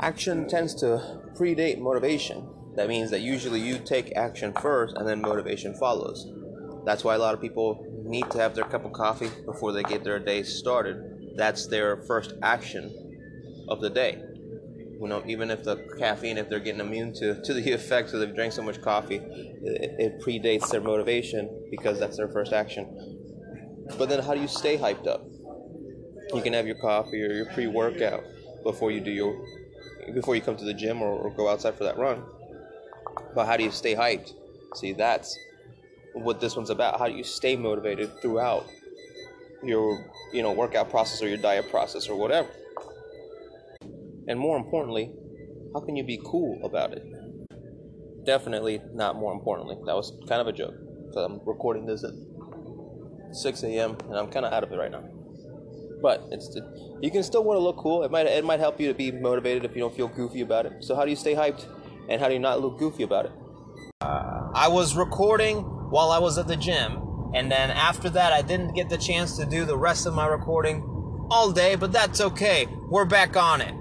action tends to predate motivation. That means that usually you take action first and then motivation follows. That's why a lot of people need to have their cup of coffee before they get their day started. That's their first action of the day. You know, even if the caffeine, if they're getting immune to, to the effects of they've drank so much coffee, it, it predates their motivation because that's their first action. But then how do you stay hyped up? You can have your coffee or your pre-workout before you do your before you come to the gym or, or go outside for that run. But how do you stay hyped? See, that's what this one's about. How do you stay motivated throughout your you know workout process or your diet process or whatever? And more importantly, how can you be cool about it? Definitely not more importantly. That was kind of a joke. I'm recording this at 6 a.m. and I'm kind of out of it right now. But it's you can still want to look cool. It might it might help you to be motivated if you don't feel goofy about it. So how do you stay hyped, and how do you not look goofy about it? Uh, I was recording while I was at the gym, and then after that, I didn't get the chance to do the rest of my recording all day. But that's okay. We're back on it.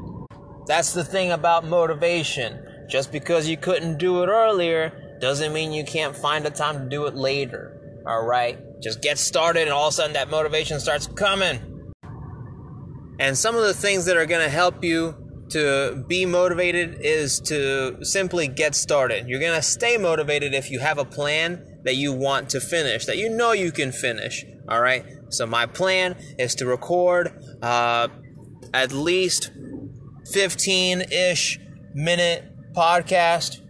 That's the thing about motivation. Just because you couldn't do it earlier doesn't mean you can't find a time to do it later. All right? Just get started, and all of a sudden that motivation starts coming. And some of the things that are going to help you to be motivated is to simply get started. You're going to stay motivated if you have a plan that you want to finish, that you know you can finish. All right? So, my plan is to record uh, at least 15 ish minute podcast.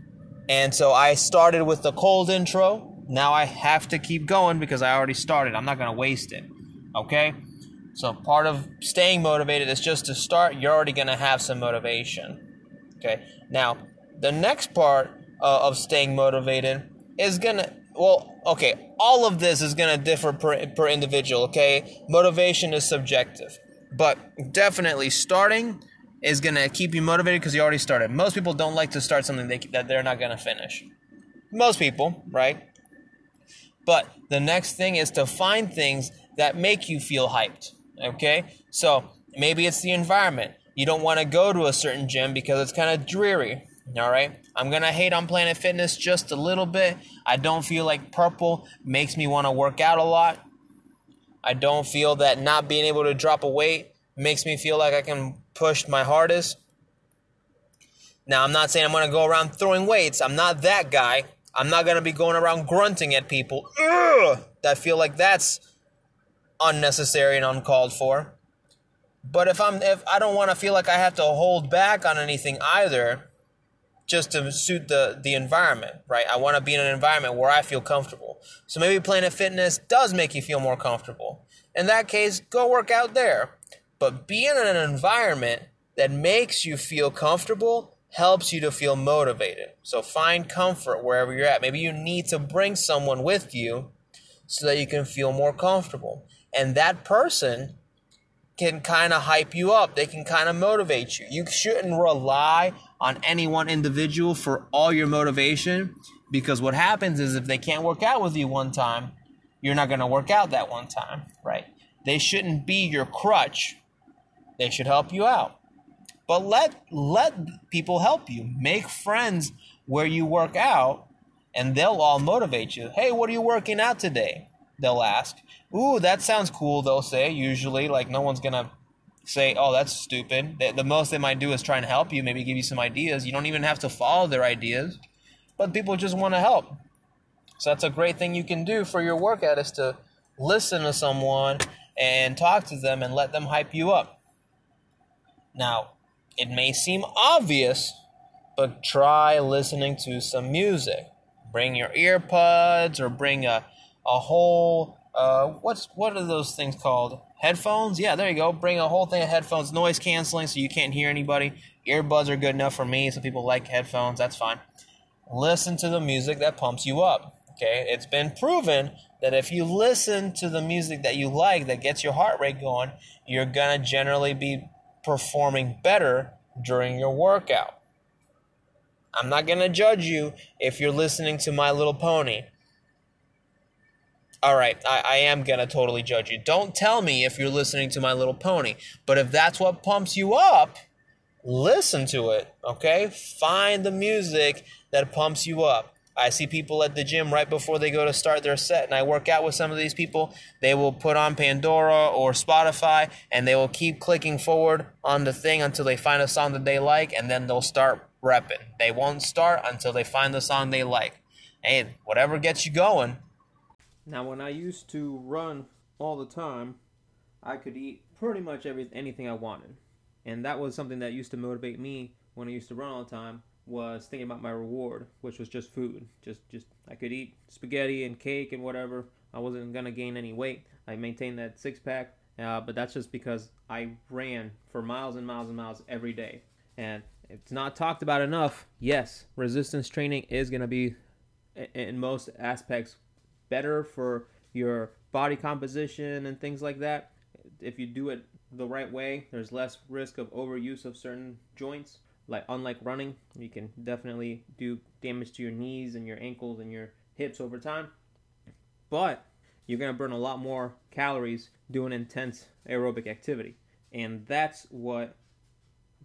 And so I started with the cold intro now I have to keep going because I already started. I'm not going to waste it. Okay? So part of staying motivated is just to start, you're already going to have some motivation. Okay? Now, the next part uh, of staying motivated is going to well, okay, all of this is going to differ per, per individual, okay? Motivation is subjective. But definitely starting is going to keep you motivated because you already started. Most people don't like to start something they, that they're not going to finish. Most people, right? But the next thing is to find things that make you feel hyped. Okay? So maybe it's the environment. You don't want to go to a certain gym because it's kind of dreary. All right? I'm to hate on Planet Fitness just a little bit. I don't feel like purple makes me want to work out a lot. I don't feel that not being able to drop a weight makes me feel like I can push my hardest. Now, I'm not saying I'm to go around throwing weights. I'm not that guy. I'm not gonna be going around grunting at people. Ugh! I feel like that's unnecessary and uncalled for. But if I'm if I don't want to feel like I have to hold back on anything either, just to suit the the environment, right? I want to be in an environment where I feel comfortable. So maybe Planet Fitness does make you feel more comfortable. In that case, go work out there. But be in an environment that makes you feel comfortable helps you to feel motivated. So find comfort wherever you're at. Maybe you need to bring someone with you so that you can feel more comfortable. And that person can kind of hype you up. They can kind of motivate you. You shouldn't rely on any one individual for all your motivation because what happens is if they can't work out with you one time, you're not going to work out that one time, right? They shouldn't be your crutch. They should help you out. But let let people help you. Make friends where you work out and they'll all motivate you. Hey, what are you working out today? They'll ask. Ooh, that sounds cool, they'll say, usually. Like no one's gonna say, oh, that's stupid. The, the most they might do is try and help you, maybe give you some ideas. You don't even have to follow their ideas, but people just want to help. So that's a great thing you can do for your workout is to listen to someone and talk to them and let them hype you up. Now, it may seem obvious, but try listening to some music. Bring your earbuds or bring a, a whole uh, what's what are those things called? Headphones? Yeah, there you go. Bring a whole thing of headphones, noise canceling, so you can't hear anybody. Earbuds are good enough for me. Some people like headphones. That's fine. Listen to the music that pumps you up. Okay, it's been proven that if you listen to the music that you like, that gets your heart rate going, you're gonna generally be performing better during your workout. I'm not to judge you if you're listening to My Little Pony. All right, I, I am going to totally judge you. Don't tell me if you're listening to My Little Pony. But if that's what pumps you up, listen to it, okay? Find the music that pumps you up. I see people at the gym right before they go to start their set, and I work out with some of these people. They will put on Pandora or Spotify, and they will keep clicking forward on the thing until they find a song that they like, and then they'll start repping. They won't start until they find the song they like. Hey, whatever gets you going. Now, when I used to run all the time, I could eat pretty much every anything I wanted, and that was something that used to motivate me when I used to run all the time was thinking about my reward, which was just food. Just just I could eat spaghetti and cake and whatever. I wasn't gonna gain any weight. I maintained that six pack, uh, but that's just because I ran for miles and miles and miles every day. And it's not talked about enough. Yes, resistance training is gonna be, in most aspects, better for your body composition and things like that. If you do it the right way, there's less risk of overuse of certain joints like unlike running, you can definitely do damage to your knees and your ankles and your hips over time. But you're gonna burn a lot more calories doing intense aerobic activity, and that's what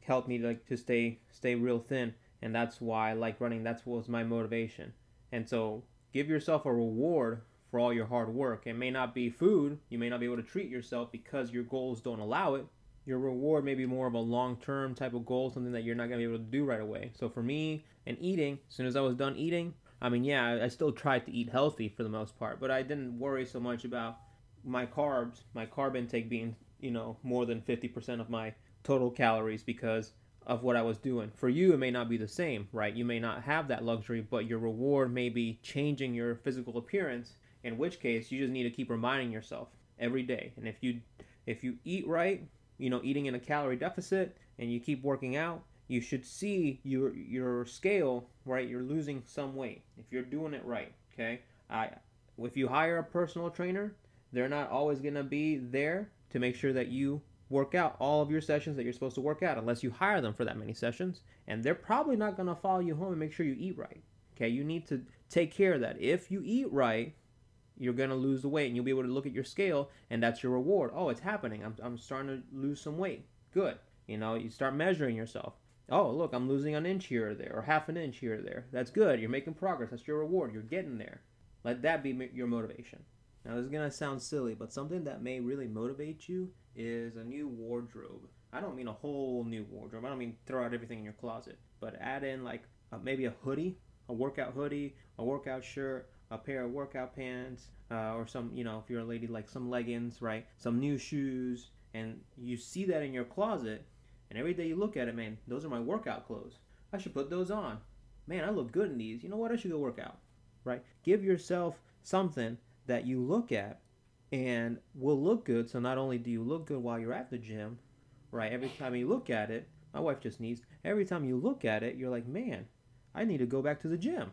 helped me like to stay stay real thin, and that's why I like running. That was my motivation, and so give yourself a reward for all your hard work. It may not be food, you may not be able to treat yourself because your goals don't allow it, your reward may be more of a long term type of goal, something that you're not going to be able to do right away. So for me and eating, as soon as I was done eating, I mean, yeah, I still tried to eat healthy for the most part, but I didn't worry so much about my carbs, my carb intake being, you know, more than 50% of my total calories because of what I was doing. For you, it may not be the same, right? You may not have that luxury, but your reward may be changing your physical appearance, in which case you just need to keep reminding yourself every day. And if you if you eat right, you know eating in a calorie deficit and you keep working out you should see your your scale right you're losing some weight if you're doing it right okay i if you hire a personal trainer they're not always going to be there to make sure that you work out all of your sessions that you're supposed to work out unless you hire them for that many sessions and they're probably not going to follow you home and make sure you eat right okay you need to take care of that if you eat right you're going to lose the weight and you'll be able to look at your scale and that's your reward. Oh, it's happening. I'm, I'm starting to lose some weight. Good. You know, you start measuring yourself. Oh, look, I'm losing an inch here or there or half an inch here or there. That's good. You're making progress. That's your reward. You're getting there. Let that be your motivation. Now, this is going to sound silly, but something that may really motivate you is a new wardrobe. I don't mean a whole new wardrobe. I don't mean throw out everything in your closet, but add in like a, maybe a hoodie, a workout hoodie, a workout shirt, a pair of workout pants, uh, or some, you know, if you're a lady, like some leggings, right? Some new shoes, and you see that in your closet, and every day you look at it, man, those are my workout clothes. I should put those on. Man, I look good in these. You know what? I should go work out, right? Give yourself something that you look at and will look good. So not only do you look good while you're at the gym, right? Every time you look at it, my wife just needs. Every time you look at it, you're like, man, I need to go back to the gym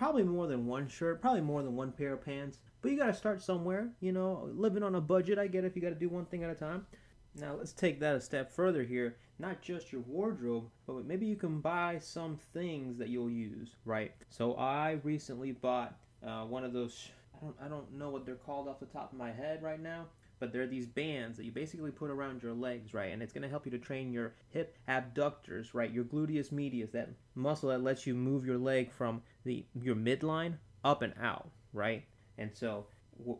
probably more than one shirt, probably more than one pair of pants. But you got to start somewhere, you know, living on a budget. I get if you got to do one thing at a time. Now, let's take that a step further here. Not just your wardrobe, but maybe you can buy some things that you'll use, right? So I recently bought uh, one of those. I don't, I don't know what they're called off the top of my head right now, but they're these bands that you basically put around your legs, right? And it's going to help you to train your hip abductors, right? Your gluteus medius, that muscle that lets you move your leg from the your midline up and out, right? And so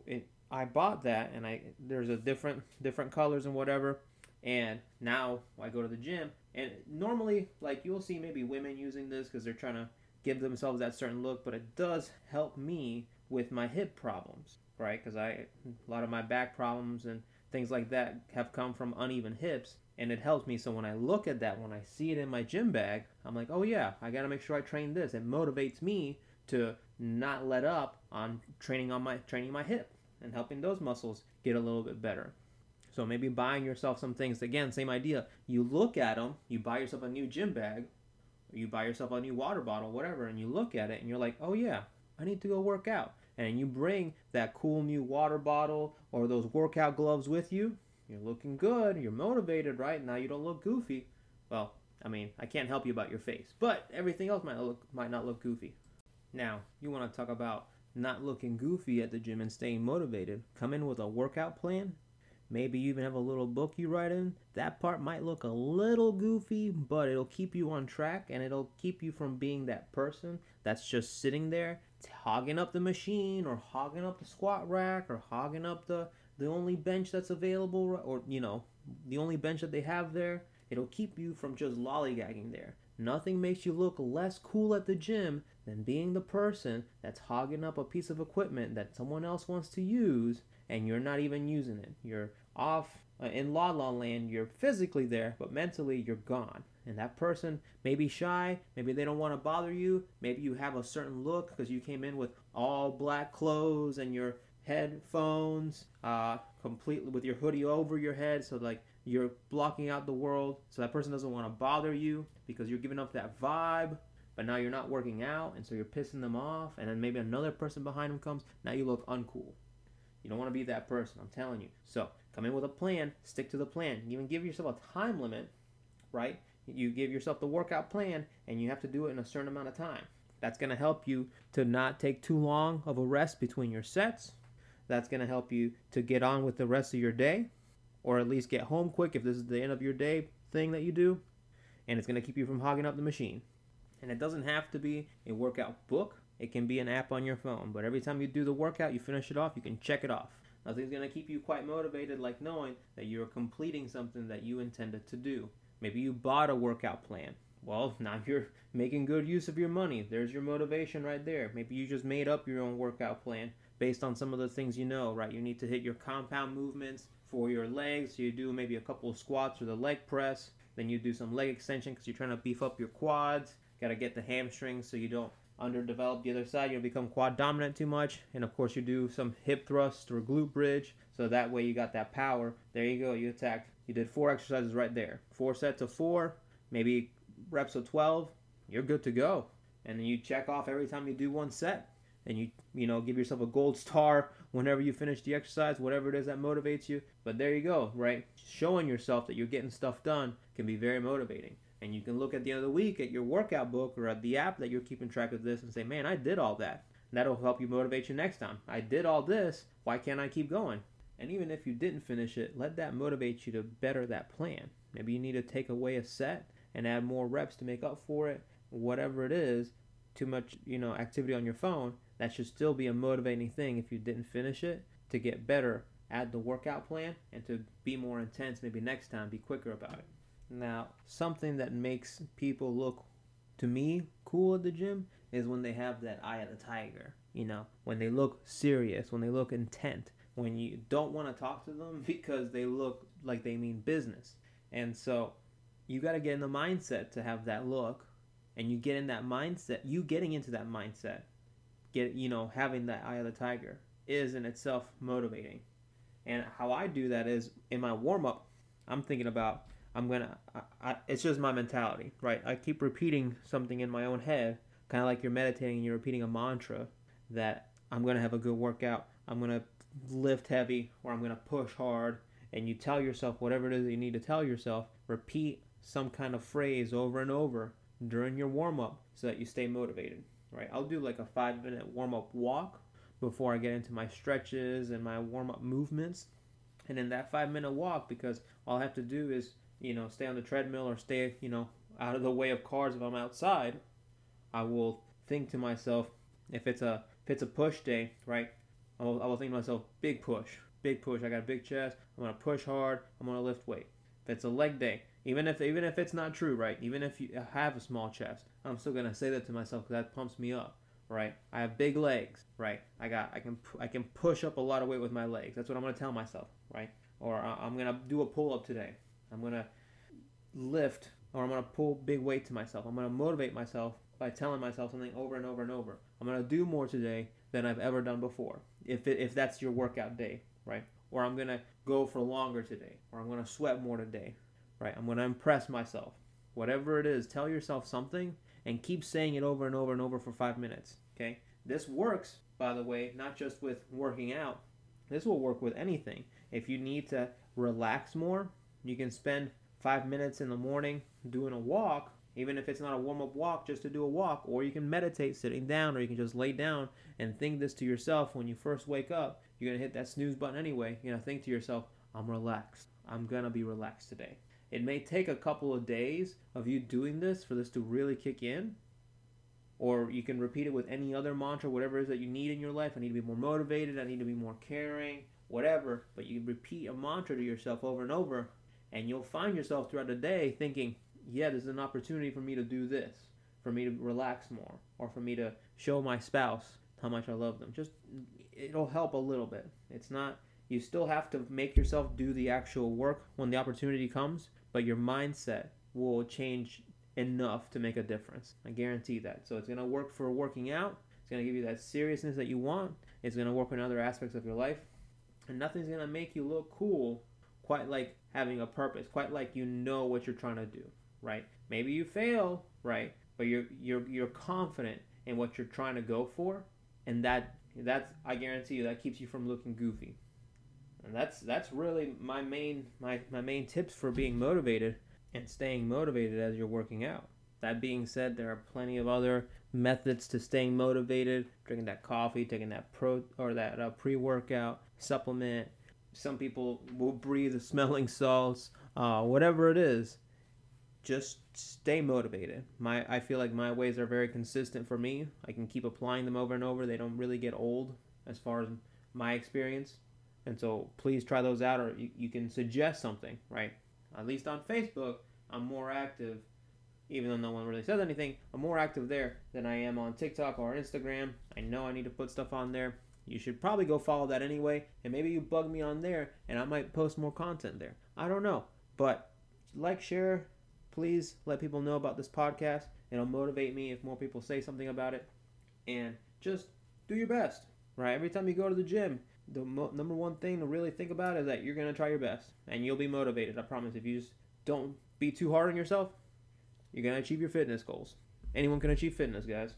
it, I bought that, and I there's a different different colors and whatever. And now I go to the gym, and normally, like you'll see maybe women using this because they're trying to give themselves that certain look, but it does help me with my hip problems right? Because I a lot of my back problems and things like that have come from uneven hips, and it helps me. So when I look at that, when I see it in my gym bag, I'm like, oh yeah, I got to make sure I train this. It motivates me to not let up on training on my training my hip and helping those muscles get a little bit better. So maybe buying yourself some things. Again, same idea. You look at them. You buy yourself a new gym bag, you buy yourself a new water bottle, whatever, and you look at it and you're like, oh yeah, I need to go work out and you bring that cool new water bottle or those workout gloves with you, you're looking good, you're motivated, right? Now you don't look goofy. Well, I mean, I can't help you about your face, but everything else might look might not look goofy. Now, you want to talk about not looking goofy at the gym and staying motivated. Come in with a workout plan. maybe you even have a little book you write in. That part might look a little goofy, but it'll keep you on track and it'll keep you from being that person that's just sitting there hogging up the machine or hogging up the squat rack or hogging up the the only bench that's available or you know the only bench that they have there it'll keep you from just lollygagging there. Nothing makes you look less cool at the gym than being the person that's hogging up a piece of equipment that someone else wants to use and you're not even using it. You're off uh, in la la land you're physically there but mentally you're gone and that person may be shy maybe they don't want to bother you maybe you have a certain look because you came in with all black clothes and your headphones uh, completely with your hoodie over your head so like you're blocking out the world so that person doesn't want to bother you because you're giving off that vibe but now you're not working out and so you're pissing them off and then maybe another person behind them comes now you look uncool. You don't want to be that person i'm telling you. So come in with a plan stick to the plan. Even give yourself a time limit right you give yourself the workout plan and you have to do it in a certain amount of time. That's going to help you to not take too long of a rest between your sets. That's going to help you to get on with the rest of your day or at least get home quick if this is the end of your day thing that you do and it's going to keep you from hogging up the machine. And it doesn't have to be a workout book. It can be an app on your phone but every time you do the workout you finish it off you can check it off. Nothing's going to keep you quite motivated like knowing that you're completing something that you intended to do maybe you bought a workout plan well, now you're making good use of your money. There's your motivation right there. Maybe you just made up your own workout plan based on some of the things you know, right? You need to hit your compound movements for your legs. So you do maybe a couple of squats or the leg press. Then you do some leg extension because you're trying to beef up your quads. Got to get the hamstrings so you don't underdevelop the other side. You don't become quad dominant too much. And of course, you do some hip thrust or glute bridge. So that way you got that power. There you go. You attacked. You did four exercises right there. Four sets of four. Maybe reps of 12, you're good to go. And then you check off every time you do one set. And you, you know, give yourself a gold star whenever you finish the exercise, whatever it is that motivates you. But there you go, right? Showing yourself that you're getting stuff done can be very motivating. And you can look at the end of the week at your workout book or at the app that you're keeping track of this and say, man, I did all that. And that'll help you motivate you next time. I did all this. Why can't I keep going? And even if you didn't finish it, let that motivate you to better that plan. Maybe you need to take away a set and add more reps to make up for it, whatever it is, too much, you know, activity on your phone, that should still be a motivating thing if you didn't finish it to get better at the workout plan and to be more intense maybe next time, be quicker about it. Now, something that makes people look to me cool at the gym is when they have that eye of the tiger, you know, when they look serious, when they look intent, when you don't want to talk to them because they look like they mean business. And so you got to get in the mindset to have that look. And you get in that mindset you getting into that mindset get you know having that eye of the tiger is in itself motivating. And how i do that is in my warm up i'm thinking about i'm gonna it's just my mentality right? I keep repeating something in my own head kind of like you're meditating and you're repeating a mantra that i'm gonna have a good workout i'm gonna lift heavy or i'm gonna push hard and you tell yourself whatever it is that you need to tell yourself repeat some kind of phrase over and over during your warm up so that you stay motivated, right? I'll do like a five minute warm up walk before I get into my stretches and my warm up movements. And in that five minute walk, because all I have to do is, you know, stay on the treadmill or stay, you know, out of the way of cars if I'm outside, I will think to myself, if it's a it's a push day, right? I will, I will think to myself, big push, big push. I got a big chest. I'm gonna push hard. I'm gonna lift weight. If it's a leg day, even if even if it's not true, right? Even if you have a small chest, I'm still gonna say that to myself because that pumps me up, right? I have big legs, right? I got I can I can push up a lot of weight with my legs. That's what I'm gonna tell myself, right? Or I'm gonna do a pull up today. I'm gonna lift or I'm gonna pull big weight to myself. I'm gonna motivate myself by telling myself something over and over and over. I'm gonna do more today than I've ever done before. If it, if that's your workout day, right? Or I'm gonna go for longer today, or I'm gonna sweat more today, right? I'm going to impress myself. Whatever it is, tell yourself something and keep saying it over and over and over for five minutes, okay? This works, by the way, not just with working out. This will work with anything. If you need to relax more, you can spend five minutes in the morning doing a walk, even if it's not a warm up walk, just to do a walk, or you can meditate sitting down, or you can just lay down and think this to yourself when you first wake up. You're gonna hit that snooze button anyway. You're gonna think to yourself, I'm relaxed. I'm gonna be relaxed today. It may take a couple of days of you doing this for this to really kick in. Or you can repeat it with any other mantra, whatever it is that you need in your life. I need to be more motivated. I need to be more caring, whatever. But you repeat a mantra to yourself over and over, and you'll find yourself throughout the day thinking, yeah, there's an opportunity for me to do this, for me to relax more, or for me to show my spouse how much I love them. Just it'll help a little bit. It's not you still have to make yourself do the actual work when the opportunity comes, but your mindset will change enough to make a difference. I guarantee that. So it's going to work for working out. It's going to give you that seriousness that you want. It's going to work in other aspects of your life. And nothing's going to make you look cool quite like having a purpose, quite like you know what you're trying to do, right? Maybe you fail, right? But you're you're you're confident in what you're trying to go for, and that that's I guarantee you that keeps you from looking goofy. And that's that's really my main my, my main tips for being motivated and staying motivated as you're working out. That being said, there are plenty of other methods to staying motivated. Drinking that coffee, taking that pro or that uh, pre-workout supplement. Some people will breathe the smelling salts. Uh, whatever it is, just stay motivated. My I feel like my ways are very consistent for me. I can keep applying them over and over. They don't really get old as far as my experience. And so please try those out or you, you can suggest something, right? At least on Facebook, I'm more active even though no one really says anything, I'm more active there than I am on TikTok or Instagram. I know I need to put stuff on there. You should probably go follow that anyway, and maybe you bug me on there, and I might post more content there. I don't know, but like, share, please let people know about this podcast. It'll motivate me if more people say something about it. And just do your best, right? Every time you go to the gym, the mo- number one thing to really think about is that you're going to try your best and you'll be motivated. I promise. If you just don't be too hard on yourself, you're going to achieve your fitness goals. Anyone can achieve fitness, guys.